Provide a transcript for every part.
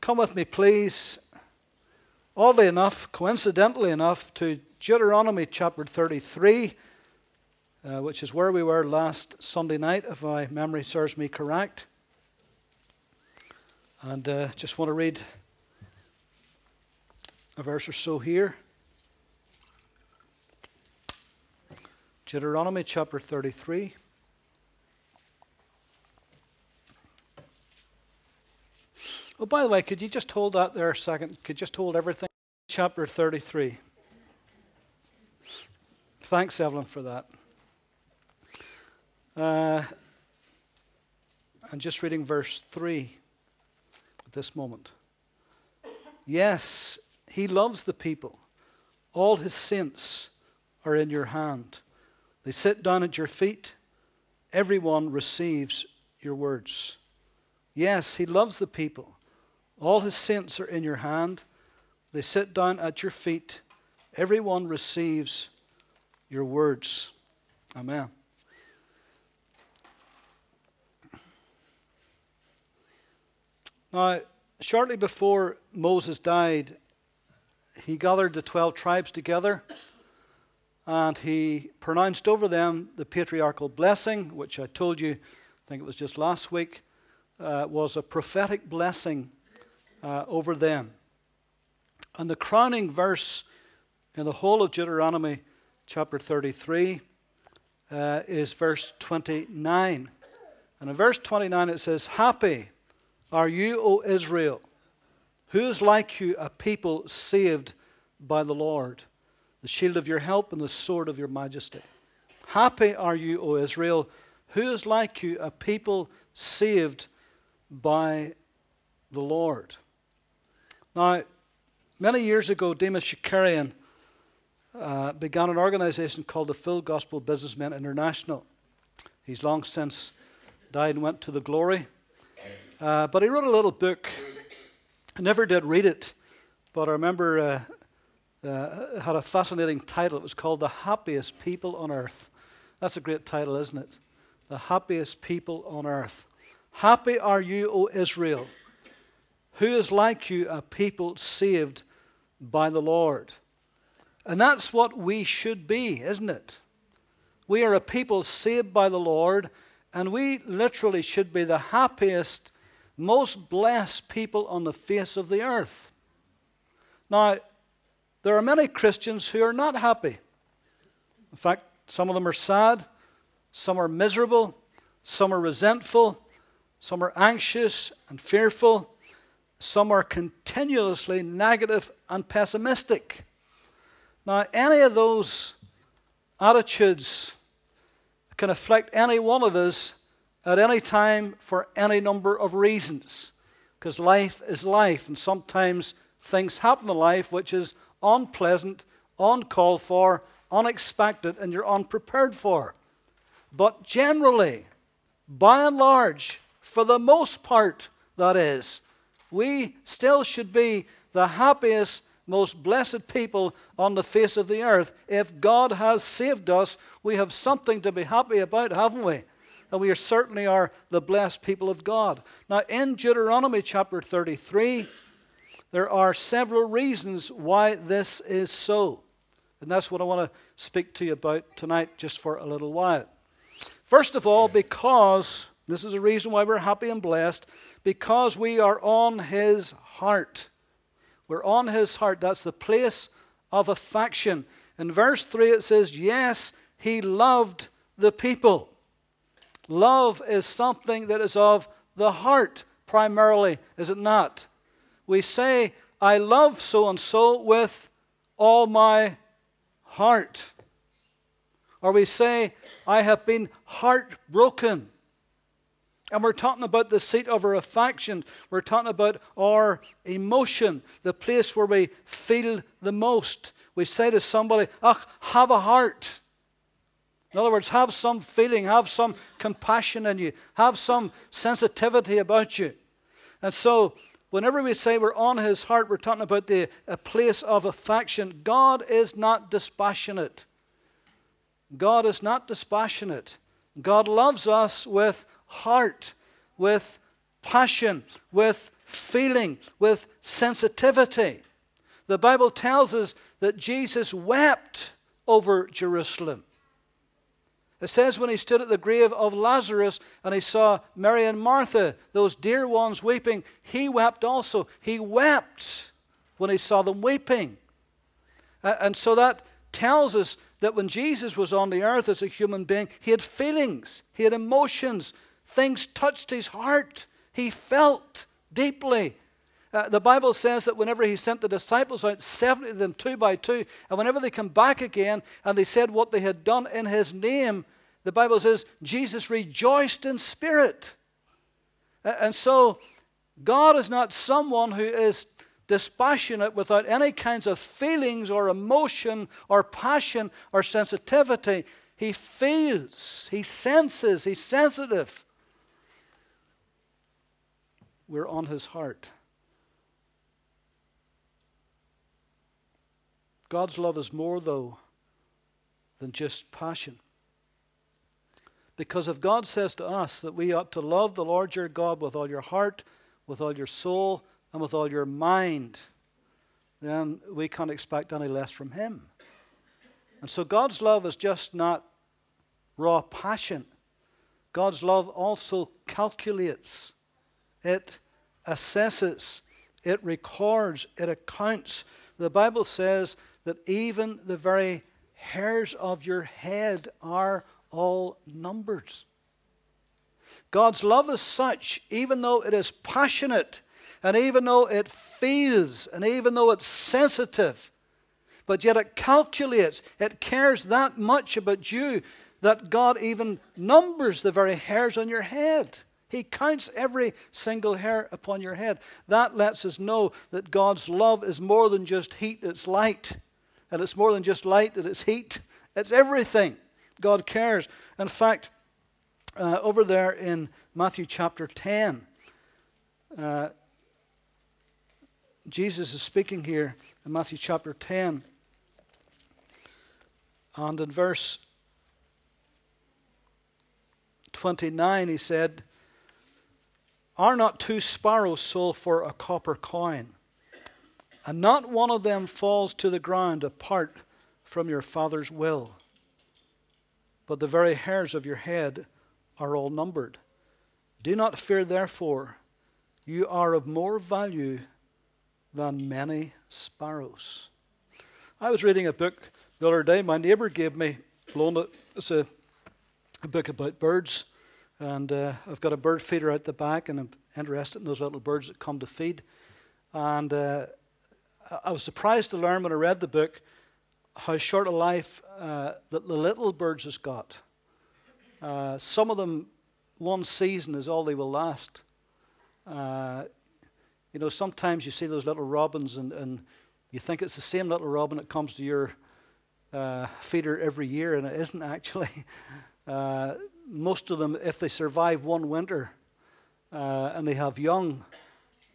come with me, please, oddly enough, coincidentally enough, to Deuteronomy chapter 33, uh, which is where we were last Sunday night, if my memory serves me correct. And uh, just want to read a verse or so here. Deuteronomy chapter 33. Oh, by the way, could you just hold that there a second? Could you just hold everything? Chapter 33. Thanks, Evelyn, for that. Uh, I'm just reading verse 3 at this moment. Yes, he loves the people. All his saints are in your hand. They sit down at your feet. Everyone receives your words. Yes, he loves the people. All his saints are in your hand. They sit down at your feet. Everyone receives your words. Amen. Now, shortly before Moses died, he gathered the 12 tribes together and he pronounced over them the patriarchal blessing, which I told you, I think it was just last week, uh, was a prophetic blessing uh, over them. And the crowning verse in the whole of Deuteronomy chapter 33 uh, is verse 29. And in verse 29 it says, Happy are you, O Israel, who is like you, a people saved by the Lord, the shield of your help and the sword of your majesty. Happy are you, O Israel, who is like you, a people saved by the Lord. Now, many years ago, Demos Shakarian uh, began an organization called the Full Gospel Businessmen International. He's long since died and went to the glory. Uh, but he wrote a little book. I never did read it, but I remember uh, uh, it had a fascinating title. It was called The Happiest People on Earth. That's a great title, isn't it? The Happiest People on Earth. Happy are you, O Israel who is like you, a people saved by the Lord? And that's what we should be, isn't it? We are a people saved by the Lord, and we literally should be the happiest, most blessed people on the face of the earth. Now, there are many Christians who are not happy. In fact, some of them are sad, some are miserable, some are resentful, some are anxious and fearful, some are continuously negative and pessimistic. Now, any of those attitudes can affect any one of us at any time for any number of reasons. Because life is life, and sometimes things happen in life which is unpleasant, uncalled for, unexpected, and you're unprepared for. But generally, by and large, for the most part, that is, we still should be the happiest, most blessed people on the face of the earth. If God has saved us, we have something to be happy about, haven't we? And we are certainly are the blessed people of God. Now, in Deuteronomy chapter 33, there are several reasons why this is so. And that's what I want to speak to you about tonight, just for a little while. First of all, because this is a reason why we're happy and blessed because we are on His heart. We're on His heart. That's the place of affection. In verse 3, it says, Yes, He loved the people. Love is something that is of the heart primarily, is it not? We say, I love so and so with all my heart. Or we say, I have been heartbroken and we're talking about the seat of our affection. We're talking about our emotion, the place where we feel the most. We say to somebody, "Ah, have a heart." In other words, have some feeling, have some compassion in you, have some sensitivity about you. And so, whenever we say we're on His heart, we're talking about the, a place of affection. God is not dispassionate. God is not dispassionate. God loves us with heart, with passion, with feeling, with sensitivity. The Bible tells us that Jesus wept over Jerusalem. It says when he stood at the grave of Lazarus and he saw Mary and Martha, those dear ones, weeping, he wept also. He wept when he saw them weeping. And so that tells us that when Jesus was on the earth as a human being, he had feelings, he had emotions, things touched his heart. He felt deeply. Uh, the Bible says that whenever he sent the disciples out, 70 of them two by two, and whenever they come back again and they said what they had done in his name, the Bible says Jesus rejoiced in spirit. Uh, and so, God is not someone who is dispassionate without any kinds of feelings or emotion or passion or sensitivity. He feels, he senses, he's sensitive. We're on his heart. God's love is more, though, than just passion. Because if God says to us that we ought to love the Lord your God with all your heart, with all your soul, and with all your mind, then we can't expect any less from Him. And so God's love is just not raw passion. God's love also calculates, it assesses, it records, it accounts. The Bible says that even the very hairs of your head are all numbered. God's love is such, even though it is passionate, and even though it feels, and even though it's sensitive, but yet it calculates, it cares that much about you that God even numbers the very hairs on your head. He counts every single hair upon your head. That lets us know that God's love is more than just heat, it's light. And it's more than just light, that it's heat, it's everything. God cares. In fact, uh, over there in Matthew chapter 10, uh, Jesus is speaking here in Matthew chapter 10. And in verse 29, he said, Are not two sparrows sold for a copper coin? and not one of them falls to the ground apart from your Father's will. But the very hairs of your head are all numbered. Do not fear, therefore, you are of more value than many sparrows. I was reading a book the other day. My neighbor gave me, loaned it. It's a, a book about birds. And uh, I've got a bird feeder out the back, and I'm interested in those little birds that come to feed. And uh, I was surprised to learn when I read the book how short a life uh, that the little birds has got. Uh, some of them, one season is all they will last. Uh, you know, sometimes you see those little robins and, and you think it's the same little robin that comes to your uh, feeder every year, and it isn't actually. Uh, most of them, if they survive one winter uh, and they have young,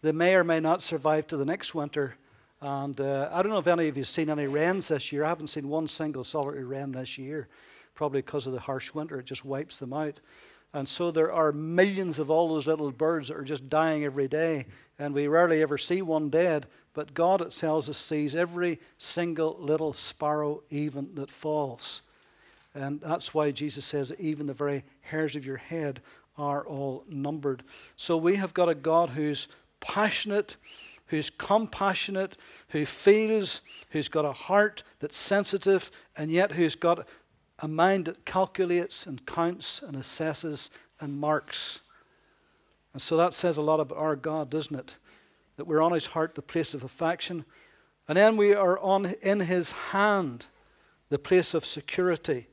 they may or may not survive to the next winter and uh, I don't know if any of you have seen any wrens this year. I haven't seen one single solitary wren this year, probably because of the harsh winter. It just wipes them out. And so there are millions of all those little birds that are just dying every day, and we rarely ever see one dead. But God, it tells us, sees every single little sparrow even that falls. And that's why Jesus says that even the very hairs of your head are all numbered. So we have got a God who's passionate who's compassionate, who feels, who's got a heart that's sensitive, and yet who's got a mind that calculates and counts and assesses and marks. And so that says a lot about our God, doesn't it? That we're on his heart, the place of affection. And then we are on in his hand, the place of security.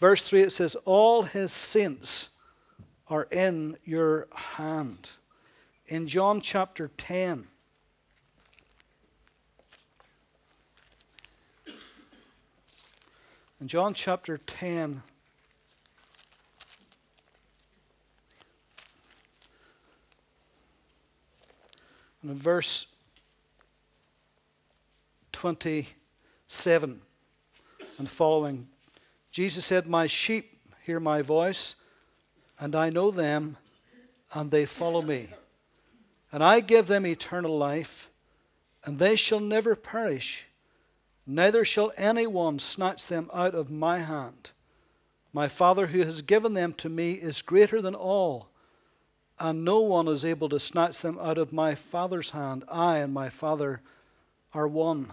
Verse 3 it says, All his saints are in your hand. In John chapter 10, In John chapter 10, and in verse 27 and following, Jesus said, My sheep hear my voice, and I know them, and they follow me. And I give them eternal life, and they shall never perish, neither shall anyone snatch them out of my hand. My Father who has given them to me is greater than all, and no one is able to snatch them out of my Father's hand. I and my Father are one.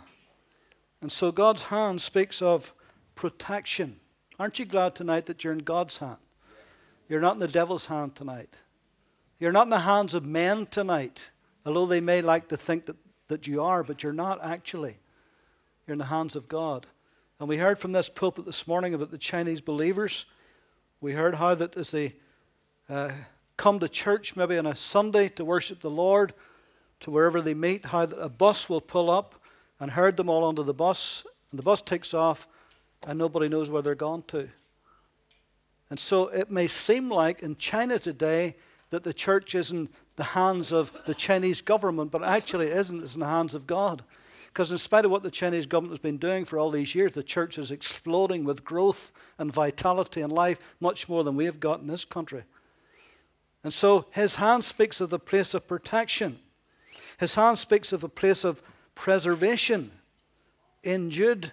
And so God's hand speaks of protection. Aren't you glad tonight that you're in God's hand? You're not in the devil's hand tonight. You're not in the hands of men tonight, although they may like to think that, that you are, but you're not actually. You're in the hands of God. And we heard from this pulpit this morning about the Chinese believers. We heard how that as they uh, come to church, maybe on a Sunday to worship the Lord, to wherever they meet, how that a bus will pull up and herd them all onto the bus, and the bus takes off, and nobody knows where they're gone to. And so it may seem like in China today that the church is in the hands of the Chinese government, but actually it isn't. It's in the hands of God. Because in spite of what the Chinese government has been doing for all these years, the church is exploding with growth and vitality and life much more than we have got in this country. And so his hand speaks of the place of protection. His hand speaks of a place of preservation. In Jude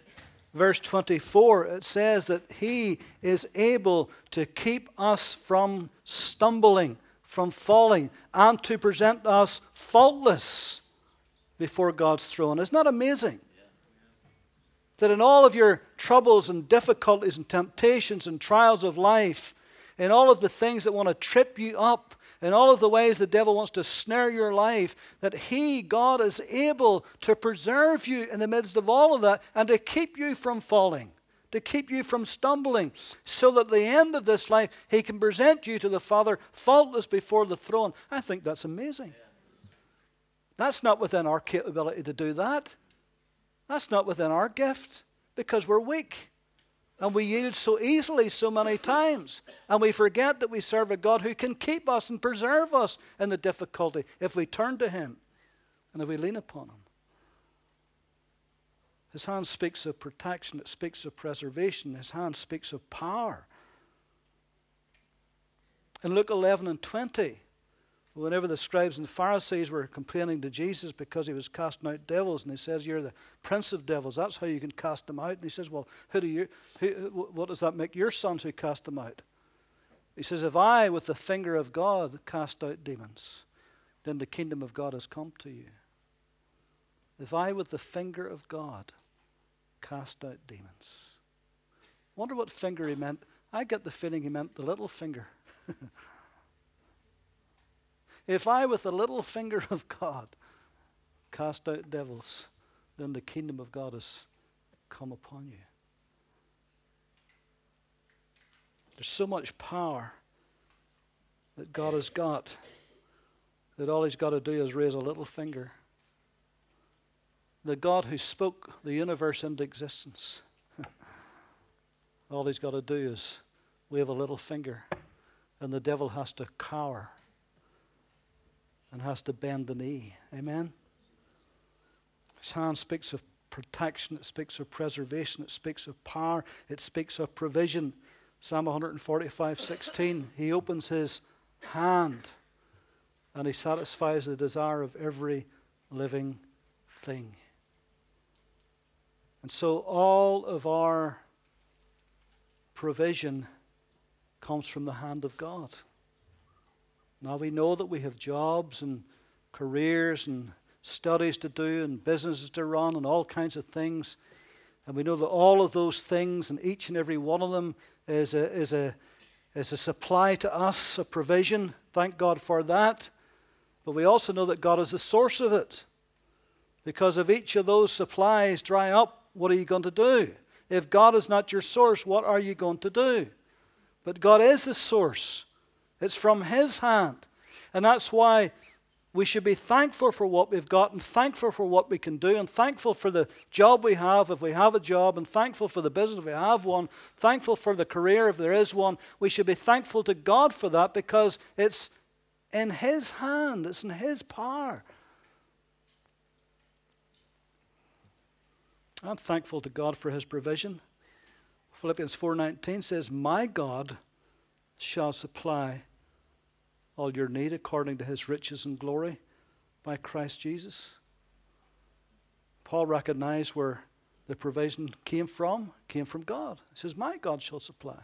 verse 24, it says that he is able to keep us from stumbling from falling and to present us faultless before God's throne. Isn't that amazing? That in all of your troubles and difficulties and temptations and trials of life, in all of the things that want to trip you up, in all of the ways the devil wants to snare your life, that He, God, is able to preserve you in the midst of all of that and to keep you from falling to keep you from stumbling, so that at the end of this life, He can present you to the Father faultless before the throne. I think that's amazing. That's not within our capability to do that. That's not within our gift because we're weak. And we yield so easily so many times. And we forget that we serve a God who can keep us and preserve us in the difficulty if we turn to Him and if we lean upon Him. His hand speaks of protection, it speaks of preservation, his hand speaks of power. In Luke 11 and 20, whenever the scribes and the Pharisees were complaining to Jesus because he was casting out devils, and he says, You're the prince of devils, that's how you can cast them out. And he says, Well, who do you, who, what does that make your sons who cast them out? He says, If I, with the finger of God, cast out demons, then the kingdom of God has come to you. If I, with the finger of God, cast out demons. Wonder what finger he meant. I get the feeling he meant the little finger. if I, with the little finger of God, cast out devils, then the kingdom of God has come upon you. There's so much power that God has got that all he's got to do is raise a little finger the God who spoke the universe into existence. All he's got to do is wave a little finger, and the devil has to cower and has to bend the knee. Amen? His hand speaks of protection, it speaks of preservation, it speaks of power, it speaks of provision. Psalm 145 16, he opens his hand and he satisfies the desire of every living thing. And so all of our provision comes from the hand of God. Now we know that we have jobs and careers and studies to do and businesses to run and all kinds of things. And we know that all of those things and each and every one of them is a, is a, is a supply to us, a provision. Thank God for that. But we also know that God is the source of it. Because if each of those supplies dry up, what are you going to do? If God is not your source, what are you going to do? But God is the source, it's from His hand. And that's why we should be thankful for what we've got and thankful for what we can do and thankful for the job we have if we have a job and thankful for the business if we have one, thankful for the career if there is one. We should be thankful to God for that because it's in His hand, it's in His power. I'm thankful to God for his provision. Philippians 4:19 says, "My God shall supply all your need according to his riches and glory by Christ Jesus. Paul recognized where the provision came from, came from God. He says, My God shall supply.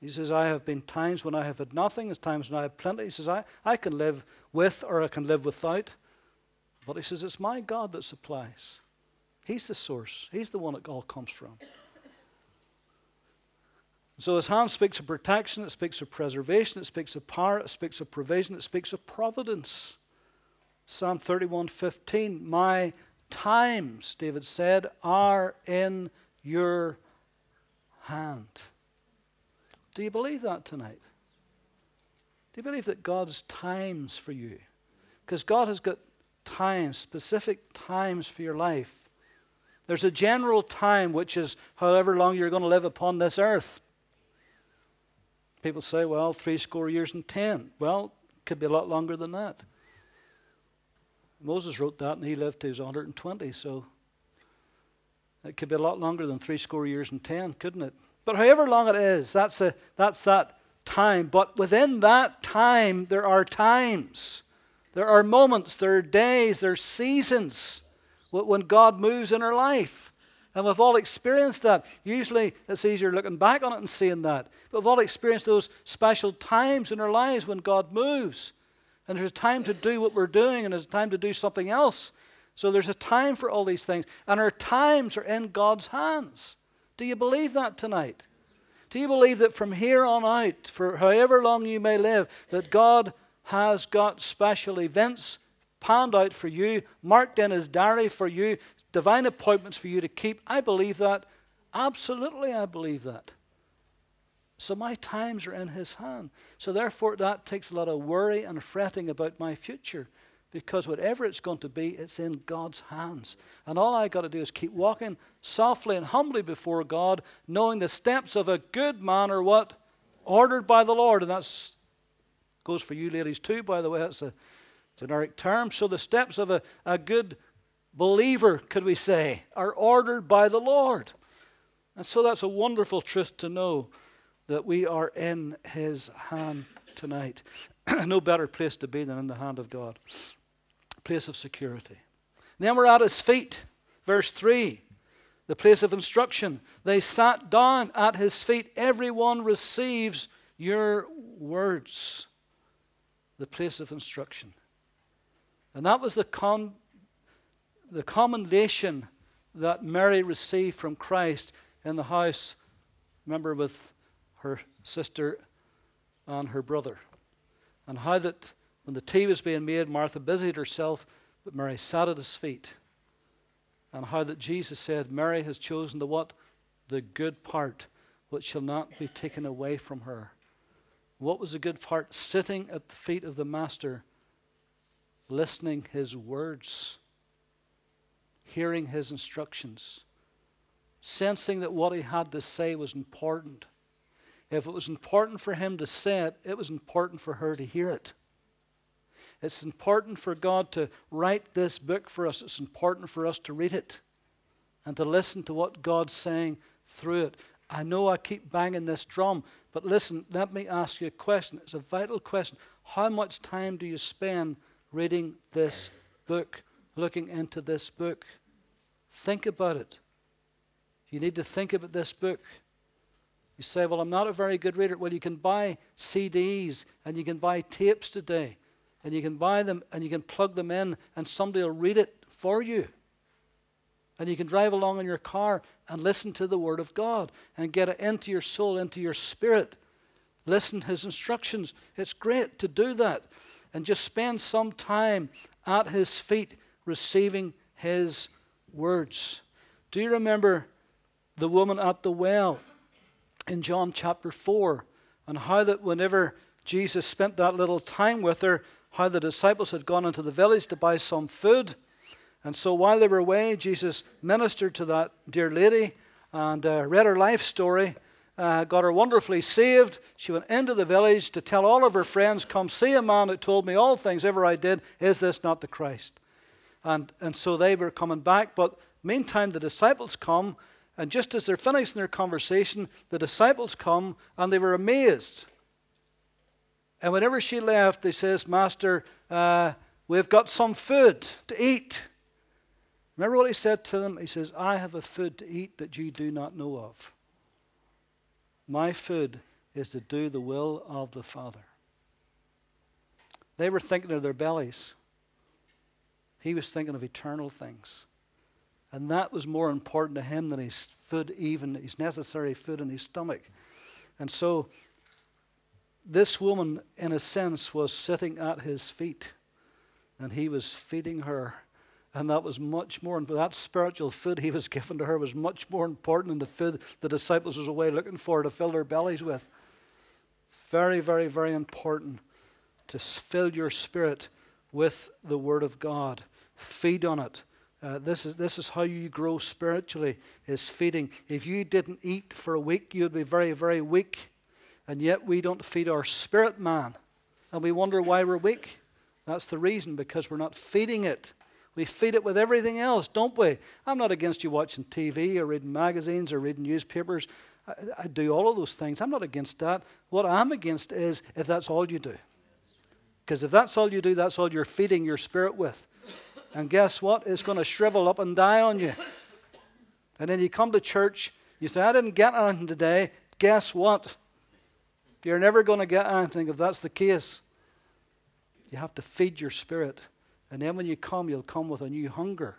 He says, I have been times when I have had nothing, there's times when I have plenty. He says, I, I can live with or I can live without. But he says, It's my God that supplies. He's the source, He's the one it all comes from. So his hand speaks of protection, it speaks of preservation, it speaks of power, it speaks of provision, it speaks of providence. Psalm 31 15, My times, David said, are in your hand. Do you believe that tonight? Do you believe that God's times for you? Because God has got times, specific times for your life. There's a general time which is however long you're going to live upon this earth. People say, well, three score years and ten. Well, could be a lot longer than that. Moses wrote that and he lived to his 120, so it could be a lot longer than three score years and ten, couldn't it? But however long it is, that's, a, that's that time. But within that time, there are times, there are moments, there are days, there are seasons when God moves in our life. And we've all experienced that. Usually it's easier looking back on it and seeing that. But we've all experienced those special times in our lives when God moves. And there's a time to do what we're doing, and there's a time to do something else. So there's a time for all these things. And our times are in God's hands. Do you believe that tonight? Do you believe that from here on out, for however long you may live, that God has got special events panned out for you, marked in his diary for you, divine appointments for you to keep? I believe that. Absolutely, I believe that. So my times are in his hand. So therefore, that takes a lot of worry and fretting about my future because whatever it's going to be, it's in God's hands. And all I got to do is keep walking softly and humbly before God, knowing the steps of a good man are what? Ordered by the Lord. And that goes for you ladies too, by the way. That's a generic term. So the steps of a, a good believer, could we say, are ordered by the Lord. And so that's a wonderful truth to know that we are in His hand tonight. no better place to be than in the hand of God place of security. Then we're at his feet. Verse 3, the place of instruction. They sat down at his feet. Everyone receives your words. The place of instruction. And that was the, con- the commendation that Mary received from Christ in the house, remember, with her sister and her brother. And how that when the tea was being made, Martha busied herself, but Mary sat at his feet. And how that Jesus said, Mary has chosen the what? The good part, which shall not be taken away from her. What was the good part? Sitting at the feet of the Master, listening his words, hearing his instructions, sensing that what he had to say was important. If it was important for him to say it, it was important for her to hear it. It's important for God to write this book for us. It's important for us to read it and to listen to what God's saying through it. I know I keep banging this drum, but listen, let me ask you a question. It's a vital question. How much time do you spend reading this book, looking into this book? Think about it. You need to think about this book. You say, Well, I'm not a very good reader. Well, you can buy CDs and you can buy tapes today and you can buy them and you can plug them in and somebody will read it for you. And you can drive along in your car and listen to the Word of God and get it into your soul, into your spirit. Listen to His instructions. It's great to do that. And just spend some time at His feet receiving His words. Do you remember the woman at the well in John chapter 4 and how that whenever Jesus spent that little time with her, how the disciples had gone into the village to buy some food. And so while they were away, Jesus ministered to that dear lady and uh, read her life story, uh, got her wonderfully saved. She went into the village to tell all of her friends, Come see a man that told me all things ever I did. Is this not the Christ? And, and so they were coming back. But meantime, the disciples come, and just as they're finishing their conversation, the disciples come and they were amazed And whenever she left, they says, Master, uh, we've got some food to eat. Remember what he said to them? He says, I have a food to eat that you do not know of. My food is to do the will of the Father. They were thinking of their bellies. He was thinking of eternal things. And that was more important to him than his food, even his necessary food in his stomach. And so, this woman, in a sense, was sitting at his feet, and he was feeding her and that was much more, that spiritual food he was giving to her was much more important than the food the disciples was away looking for to fill their bellies with. It's very, very, very important to fill your spirit with the Word of God. Feed on it. Uh, this, is, this is how you grow spiritually, is feeding. If you didn't eat for a week, you'd be very, very weak. And yet we don't feed our spirit man. And we wonder why we're weak. That's the reason, because we're not feeding it. We feed it with everything else, don't we? I'm not against you watching TV or reading magazines or reading newspapers. I, I do all of those things. I'm not against that. What I'm against is if that's all you do. Because if that's all you do, that's all you're feeding your spirit with. And guess what? It's going to shrivel up and die on you. And then you come to church, you say, I didn't get anything today. Guess what? You're never going to get anything if that's the case. You have to feed your spirit. And then when you come, you'll come with a new hunger.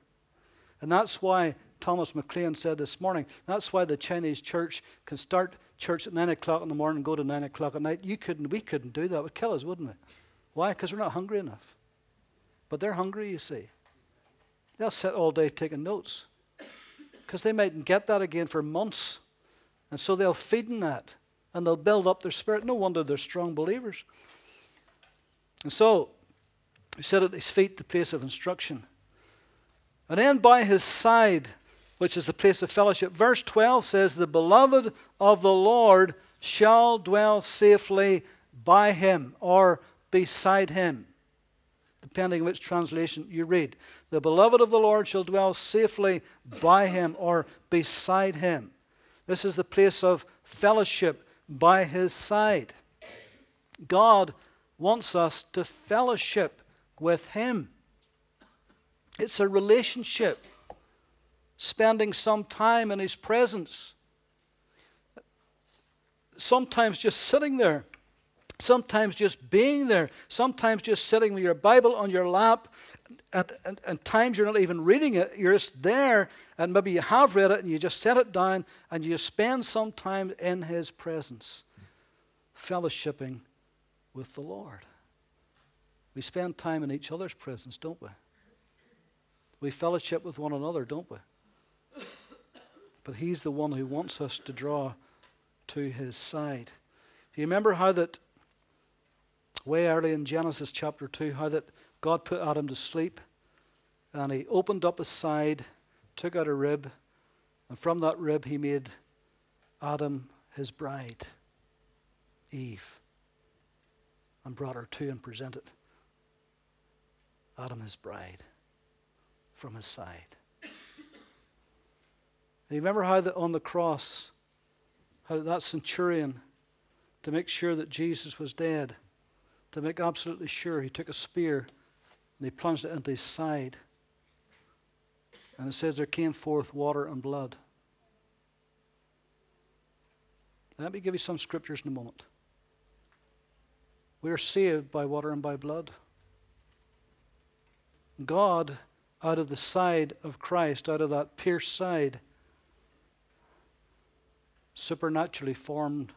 And that's why Thomas McLean said this morning, that's why the Chinese church can start church at 9 o'clock in the morning and go to 9 o'clock at night. You couldn't, we couldn't do that. It would kill us, wouldn't it? Why? Because we're not hungry enough. But they're hungry, you see. They'll sit all day taking notes because they mightn't get that again for months. And so they'll feed in that and they'll build up their spirit. No wonder they're strong believers. And so he set at his feet the place of instruction. And then by his side, which is the place of fellowship, verse 12 says, The beloved of the Lord shall dwell safely by him or beside him, depending which translation you read. The beloved of the Lord shall dwell safely by him or beside him. This is the place of fellowship by his side. God wants us to fellowship with Him. It's a relationship, spending some time in His presence. Sometimes just sitting there, sometimes just being there, sometimes just sitting with your Bible on your lap. And, and, and times you're not even reading it, you're just there, and maybe you have read it and you just set it down and you spend some time in His presence, fellowshipping with the Lord. We spend time in each other's presence, don't we? We fellowship with one another, don't we? But He's the one who wants us to draw to His side. Do you remember how that, way early in Genesis chapter 2, how that God put Adam to sleep and He opened up his side, took out a rib, and from that rib He made Adam his bride, Eve, and brought her to and presented Adam his bride from his side. And you remember how the, on the cross, how that centurion, to make sure that Jesus was dead, to make absolutely sure, he took a spear and he plunged it into his side. And it says there came forth water and blood. Let me give you some scriptures in a moment. We are saved by water and by blood. God, out of the side of Christ, out of that pierced side, supernaturally formed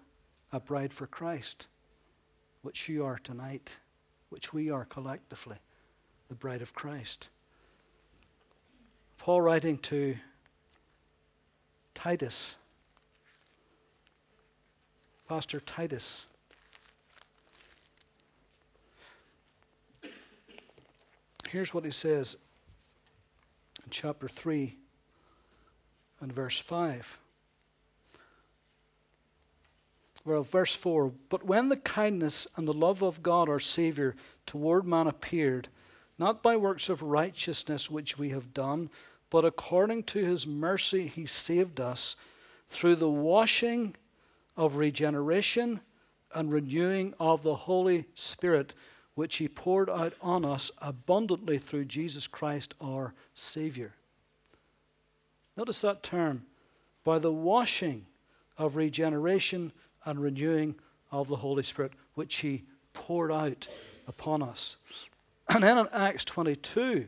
a bride for Christ, which you are tonight, which we are collectively, the bride of Christ. Paul writing to Titus, Pastor Titus, Here's what he says in chapter 3 and verse 5. Well, verse 4 But when the kindness and the love of God our Saviour toward man appeared, not by works of righteousness which we have done, but according to his mercy he saved us through the washing of regeneration and renewing of the Holy Spirit, which He poured out on us abundantly through Jesus Christ our Savior. Notice that term by the washing of regeneration and renewing of the Holy Spirit, which He poured out upon us. And then in Acts 22,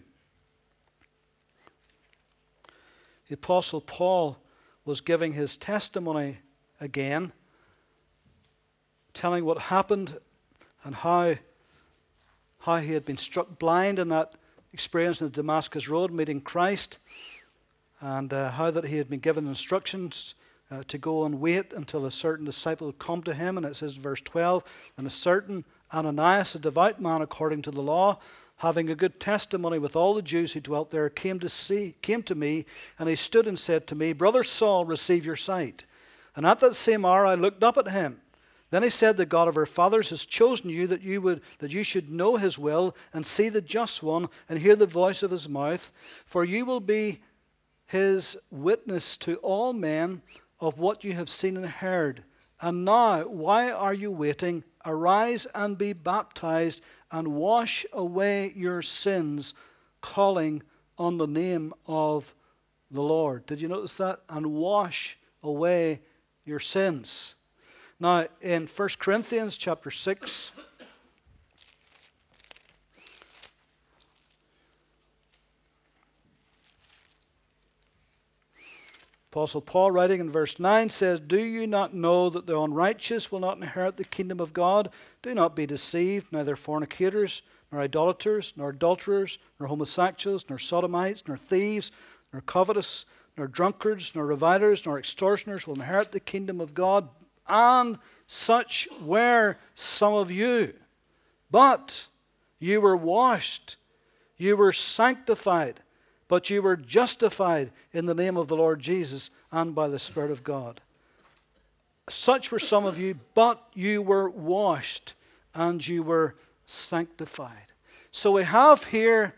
the Apostle Paul was giving his testimony again, telling what happened and how, how he had been struck blind in that experience in the Damascus Road, meeting Christ, and uh, how that he had been given instructions uh, to go and wait until a certain disciple would come to him. And it says, in verse 12, and a certain Ananias, a devout man according to the law, having a good testimony with all the Jews who dwelt there, came to see, came to me, and he stood and said to me, Brother Saul, receive your sight. And at that same hour I looked up at him. Then he said, The God of our fathers has chosen you that you would that you should know his will and see the just one and hear the voice of his mouth, for you will be his witness to all men of what you have seen and heard. And now, why are you waiting? Arise and be baptized and wash away your sins, calling on the name of the Lord. Did you notice that? And wash away your sins. Now, in 1 Corinthians chapter 6, Apostle Paul, writing in verse 9, says, Do you not know that the unrighteous will not inherit the kingdom of God? Do not be deceived, neither fornicators, nor idolaters, nor adulterers, nor homosexuals, nor sodomites, nor thieves, nor covetous, nor drunkards, nor revilers, nor extortioners will inherit the kingdom of God. And such were some of you. But you were washed, you were sanctified but you were justified in the name of the Lord Jesus and by the Spirit of God. Such were some of you, but you were washed and you were sanctified. So we have here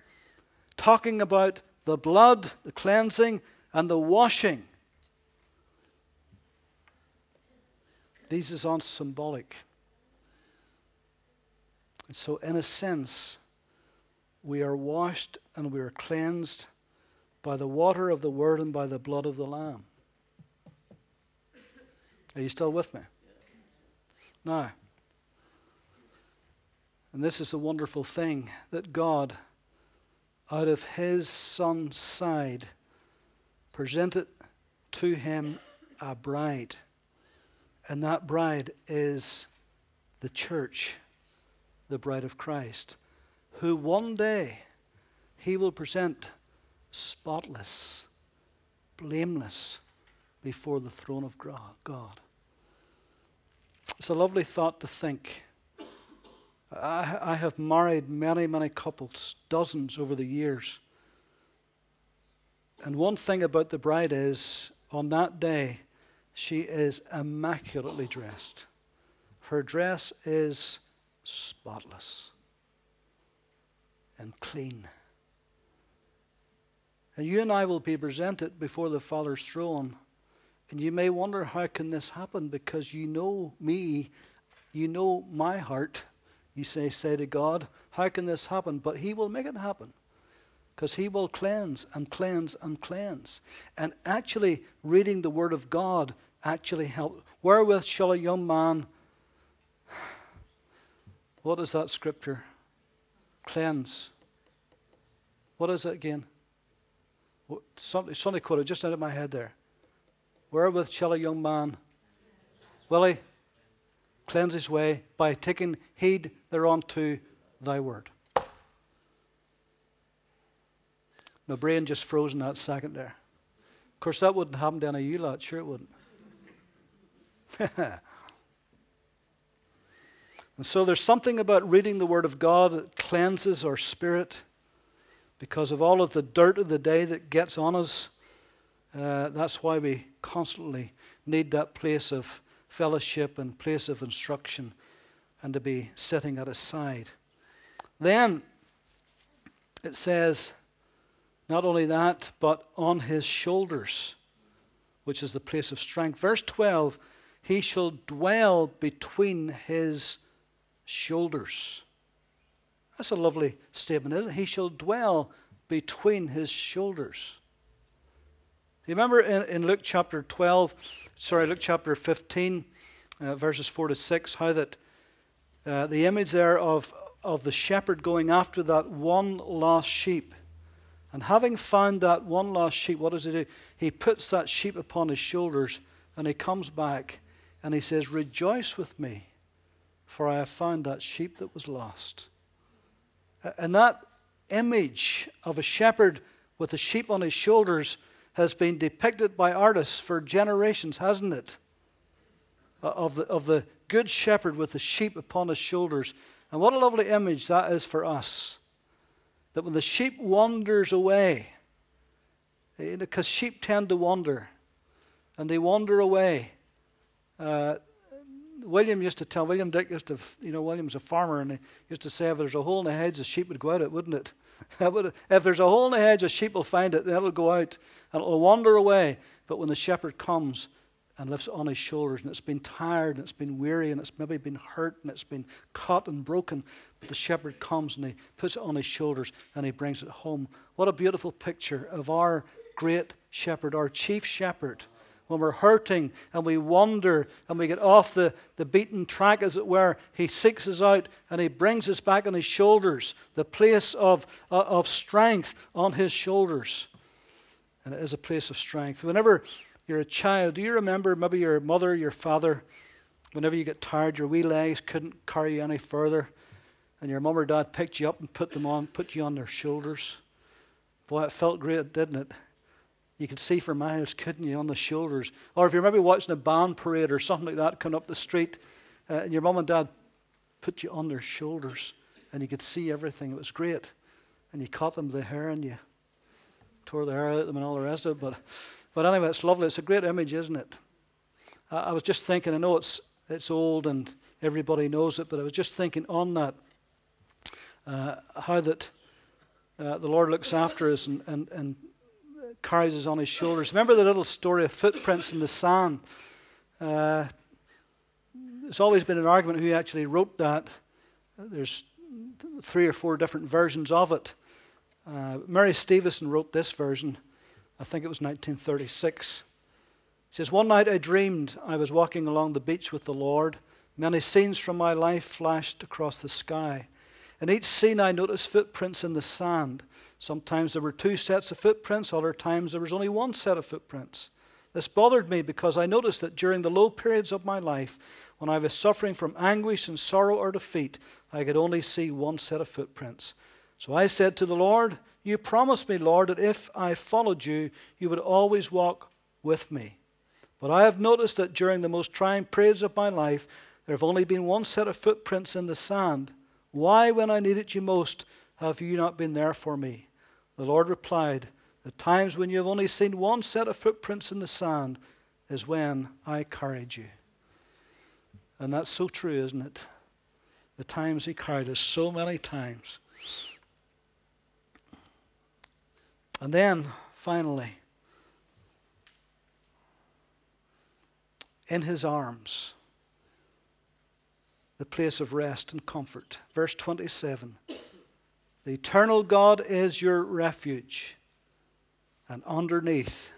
talking about the blood, the cleansing, and the washing. These is on symbolic. So, in a sense, we are washed and we are cleansed by the water of the word and by the blood of the Lamb. Are you still with me? Now, and this is the wonderful thing that God, out of his Son's side, presented to him a bride. And that bride is the church, the bride of Christ, who one day he will present spotless, blameless before the throne of God. It's a lovely thought to think. I, I have married many, many couples, dozens over the years. And one thing about the bride is, on that day, she is immaculately dressed. Her dress is spotless and clean. And you and I will be presented before the Father's throne. And you may wonder, how can this happen? Because you know me, you know my heart. You say, say to God, how can this happen? But He will make it happen. Because He will cleanse and cleanse and cleanse. And actually, reading the Word of God actually helps. Wherewith shall a young man, what is that scripture? Cleanse. What is it again? Somebody, somebody quoted just out of my head there. Wherewith shall a young man, will he cleanse his way by taking heed thereunto thy word? My brain just froze in that second there. Of course, that wouldn't happen to any of you lot. Sure, it wouldn't. and so there's something about reading the Word of God that cleanses our spirit because of all of the dirt of the day that gets on us. Uh, that's why we constantly need that place of fellowship and place of instruction and to be sitting at his side. Then it says, not only that, but on his shoulders, which is the place of strength. Verse 12, he shall dwell between his shoulders. That's a lovely statement, isn't it? He shall dwell between his shoulders. You remember in, in Luke chapter 12, sorry, Luke chapter 15, uh, verses 4 to 6, how that uh, the image there of, of the shepherd going after that one lost sheep. And having found that one lost sheep, what does he do? He puts that sheep upon his shoulders and he comes back and he says, Rejoice with me, for I have found that sheep that was lost. And that image of a shepherd with a sheep on his shoulders has been depicted by artists for generations, hasn't it? Of the, of the good shepherd with the sheep upon his shoulders. And what a lovely image that is for us. That when the sheep wanders away, because sheep tend to wander, and they wander away. Uh, William used to tell, William Dick used to, you know, William's a farmer, and he used to say if there's a hole in the hedge, the sheep would go out it, wouldn't it? if there's a hole in the hedge, a sheep will find it, and it'll go out, and it'll wander away. But when the shepherd comes and lifts it on his shoulders, and it's been tired, and it's been weary, and it's maybe been hurt, and it's been cut and broken, but the shepherd comes and he puts it on his shoulders, and he brings it home. What a beautiful picture of our great shepherd, our chief shepherd when we're hurting and we wander and we get off the, the beaten track, as it were, He seeks us out and He brings us back on His shoulders, the place of, uh, of strength on His shoulders. And it is a place of strength. Whenever you're a child, do you remember maybe your mother, your father, whenever you get tired, your wee legs couldn't carry you any further, and your mum or dad picked you up and put them on, put you on their shoulders? Boy, it felt great, didn't it? You could see for miles, couldn't you, on the shoulders? Or if you're maybe watching a band parade or something like that coming up the street, uh, and your mum and dad put you on their shoulders, and you could see everything. It was great. And you caught them the hair, and you tore the hair out of them and all the rest of it. But, but anyway, it's lovely. It's a great image, isn't it? I, I was just thinking, I know it's, it's old and everybody knows it, but I was just thinking on that, uh, how that uh, the Lord looks after us and, and, and carries us on his shoulders. Remember the little story of footprints in the sand? Uh, there's always been an argument who actually wrote that. There's three or four different versions of it. Uh, Mary Stevenson wrote this version. I think it was 1936. She says, One night I dreamed I was walking along the beach with the Lord. Many scenes from my life flashed across the sky. In each scene, I noticed footprints in the sand. Sometimes there were two sets of footprints, other times there was only one set of footprints. This bothered me because I noticed that during the low periods of my life, when I was suffering from anguish and sorrow or defeat, I could only see one set of footprints. So I said to the Lord, You promised me, Lord, that if I followed you, you would always walk with me. But I have noticed that during the most trying periods of my life, there have only been one set of footprints in the sand. Why, when I needed you most, have you not been there for me? The Lord replied, The times when you have only seen one set of footprints in the sand is when I carried you. And that's so true, isn't it? The times He carried us so many times. And then, finally, in His arms, the place of rest and comfort. Verse 27. The eternal God is your refuge, and underneath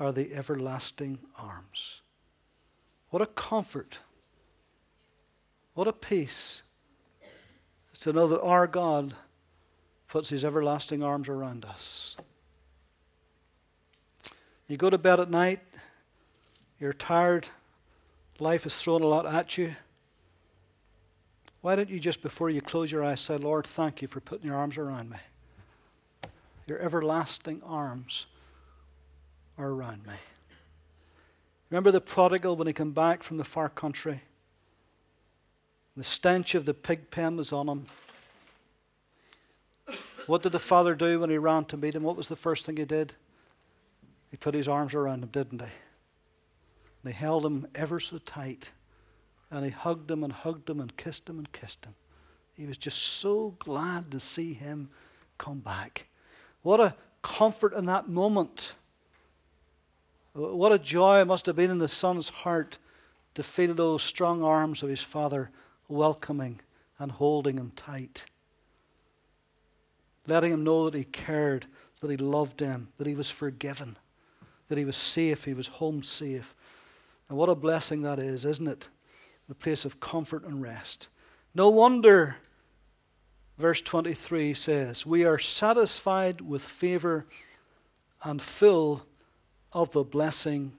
are the everlasting arms. What a comfort! What a peace to know that our God puts his everlasting arms around us. You go to bed at night, you're tired, life has thrown a lot at you. Why don't you just, before you close your eyes, say, Lord, thank you for putting your arms around me? Your everlasting arms are around me. Remember the prodigal when he came back from the far country? The stench of the pig pen was on him. What did the father do when he ran to meet him? What was the first thing he did? He put his arms around him, didn't he? And he held him ever so tight. And he hugged him and hugged him and kissed him and kissed him. He was just so glad to see him come back. What a comfort in that moment. What a joy it must have been in the son's heart to feel those strong arms of his father welcoming and holding him tight. Letting him know that he cared, that he loved him, that he was forgiven, that he was safe, he was home safe. And what a blessing that is, isn't it? The place of comfort and rest. No wonder, verse 23 says, We are satisfied with favor and full of the blessing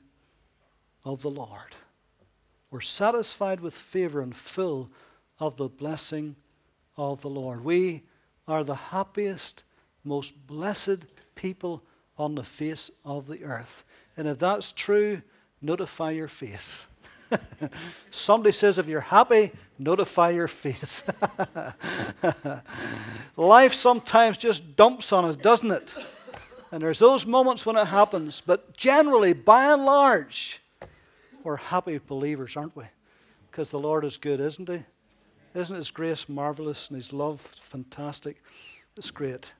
of the Lord. We're satisfied with favor and full of the blessing of the Lord. We are the happiest, most blessed people on the face of the earth. And if that's true, notify your face. Somebody says, if you're happy, notify your face. Life sometimes just dumps on us, doesn't it? And there's those moments when it happens, but generally, by and large, we're happy believers, aren't we? Because the Lord is good, isn't He? Isn't His grace marvelous and His love fantastic? It's great.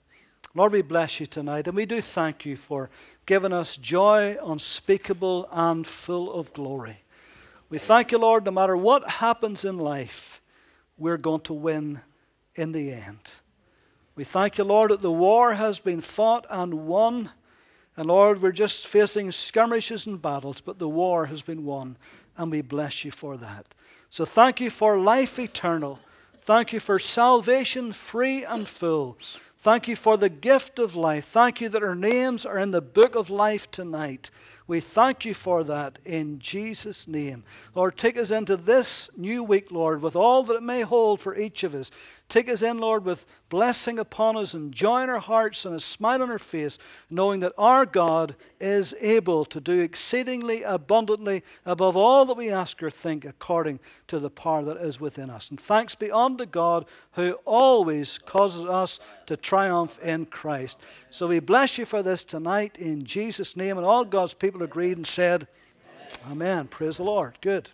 Lord, we bless you tonight, and we do thank you for giving us joy unspeakable and full of glory. We thank you, Lord, no matter what happens in life, we're going to win in the end. We thank you, Lord, that the war has been fought and won. And Lord, we're just facing skirmishes and battles, but the war has been won, and we bless you for that. So thank you for life eternal. Thank you for salvation free and full. Thank you for the gift of life. Thank you that our names are in the book of life tonight. We thank you for that in Jesus' name. Lord, take us into this new week, Lord, with all that it may hold for each of us. Take us in, Lord, with blessing upon us and joy in our hearts and a smile on our face, knowing that our God is able to do exceedingly abundantly above all that we ask or think according to the power that is within us. And thanks be unto God who always causes us to triumph in Christ. So we bless you for this tonight in Jesus' name. And all God's people agreed and said, Amen. Amen. Praise the Lord. Good.